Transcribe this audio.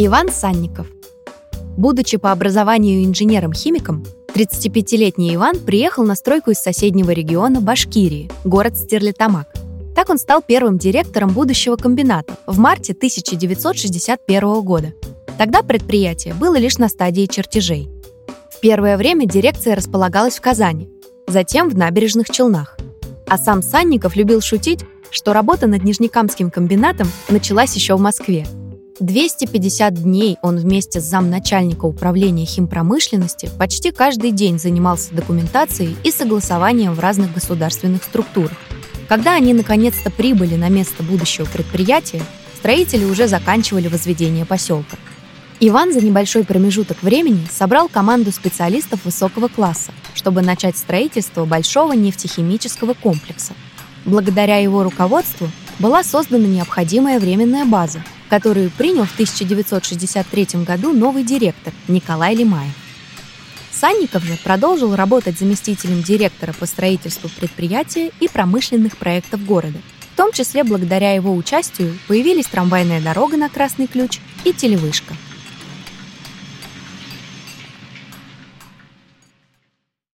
Иван Санников. Будучи по образованию инженером-химиком, 35-летний Иван приехал на стройку из соседнего региона Башкирии, город Стерлитамак. Так он стал первым директором будущего комбината в марте 1961 года. Тогда предприятие было лишь на стадии чертежей. В первое время дирекция располагалась в Казани, затем в набережных Челнах. А сам Санников любил шутить, что работа над Нижнекамским комбинатом началась еще в Москве – 250 дней он вместе с замначальника управления химпромышленности почти каждый день занимался документацией и согласованием в разных государственных структурах. Когда они наконец-то прибыли на место будущего предприятия, строители уже заканчивали возведение поселка. Иван за небольшой промежуток времени собрал команду специалистов высокого класса, чтобы начать строительство большого нефтехимического комплекса. Благодаря его руководству была создана необходимая временная база, которую принял в 1963 году новый директор Николай Лимаев. Санников же продолжил работать заместителем директора по строительству предприятия и промышленных проектов города. В том числе благодаря его участию появились трамвайная дорога на Красный Ключ и телевышка –